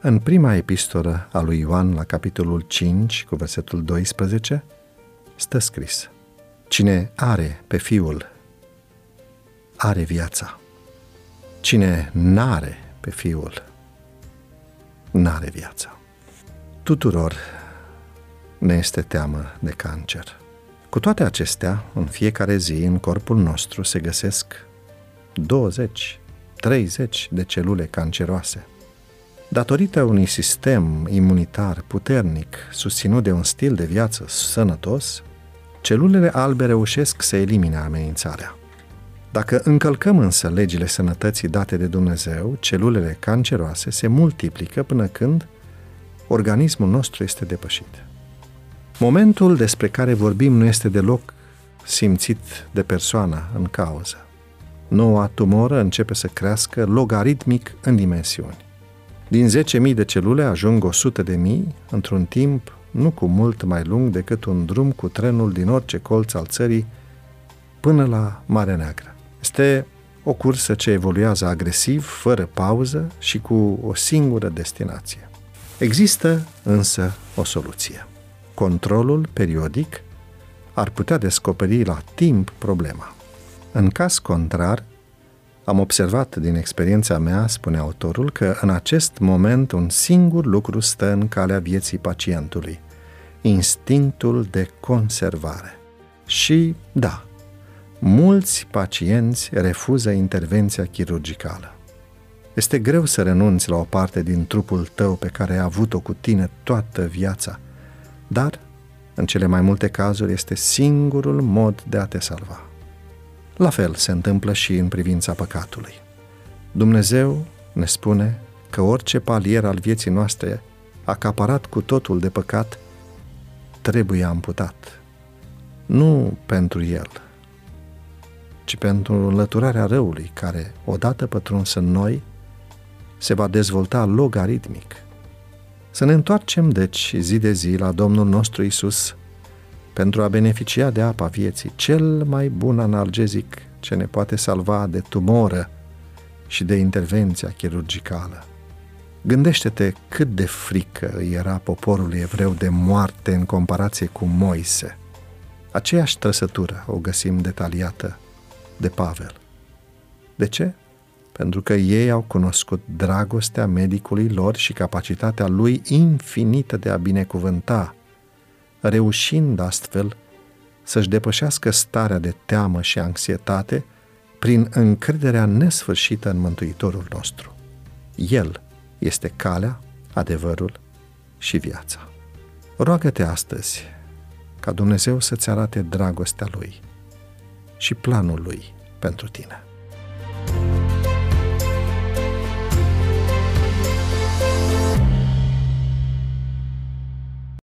În prima epistolă a lui Ioan, la capitolul 5, cu versetul 12, stă scris Cine are pe Fiul, are viața. Cine n-are pe Fiul, n-are viața. Tuturor ne este teamă de cancer. Cu toate acestea, în fiecare zi, în corpul nostru se găsesc 20, 30 de celule canceroase. Datorită unui sistem imunitar puternic, susținut de un stil de viață sănătos, celulele albe reușesc să elimine amenințarea. Dacă încălcăm însă legile sănătății date de Dumnezeu, celulele canceroase se multiplică până când organismul nostru este depășit. Momentul despre care vorbim nu este deloc simțit de persoana în cauză. Noua tumoră începe să crească logaritmic în dimensiuni. Din 10.000 de celule ajung 100.000 într-un timp nu cu mult mai lung decât un drum cu trenul din orice colț al țării până la Marea Neagră. Este o cursă ce evoluează agresiv, fără pauză și cu o singură destinație. Există însă o soluție. Controlul periodic ar putea descoperi la timp problema. În caz contrar, am observat din experiența mea, spune autorul, că în acest moment un singur lucru stă în calea vieții pacientului, instinctul de conservare. Și, da, mulți pacienți refuză intervenția chirurgicală. Este greu să renunți la o parte din trupul tău pe care ai avut-o cu tine toată viața, dar, în cele mai multe cazuri, este singurul mod de a te salva. La fel se întâmplă și în privința păcatului. Dumnezeu ne spune că orice palier al vieții noastre acaparat cu totul de păcat trebuie amputat. Nu pentru el, ci pentru înlăturarea răului care, odată pătruns în noi, se va dezvolta logaritmic. Să ne întoarcem, deci, zi de zi la Domnul nostru Isus pentru a beneficia de apa vieții, cel mai bun analgezic ce ne poate salva de tumoră și de intervenția chirurgicală. Gândește-te cât de frică îi era poporul evreu de moarte în comparație cu Moise. Aceeași trăsătură o găsim detaliată de Pavel. De ce? Pentru că ei au cunoscut dragostea medicului lor și capacitatea lui infinită de a binecuvânta, reușind astfel să-și depășească starea de teamă și anxietate prin încrederea nesfârșită în Mântuitorul nostru. El este calea, adevărul și viața. Roagă-te astăzi ca Dumnezeu să-ți arate dragostea Lui și planul Lui pentru tine.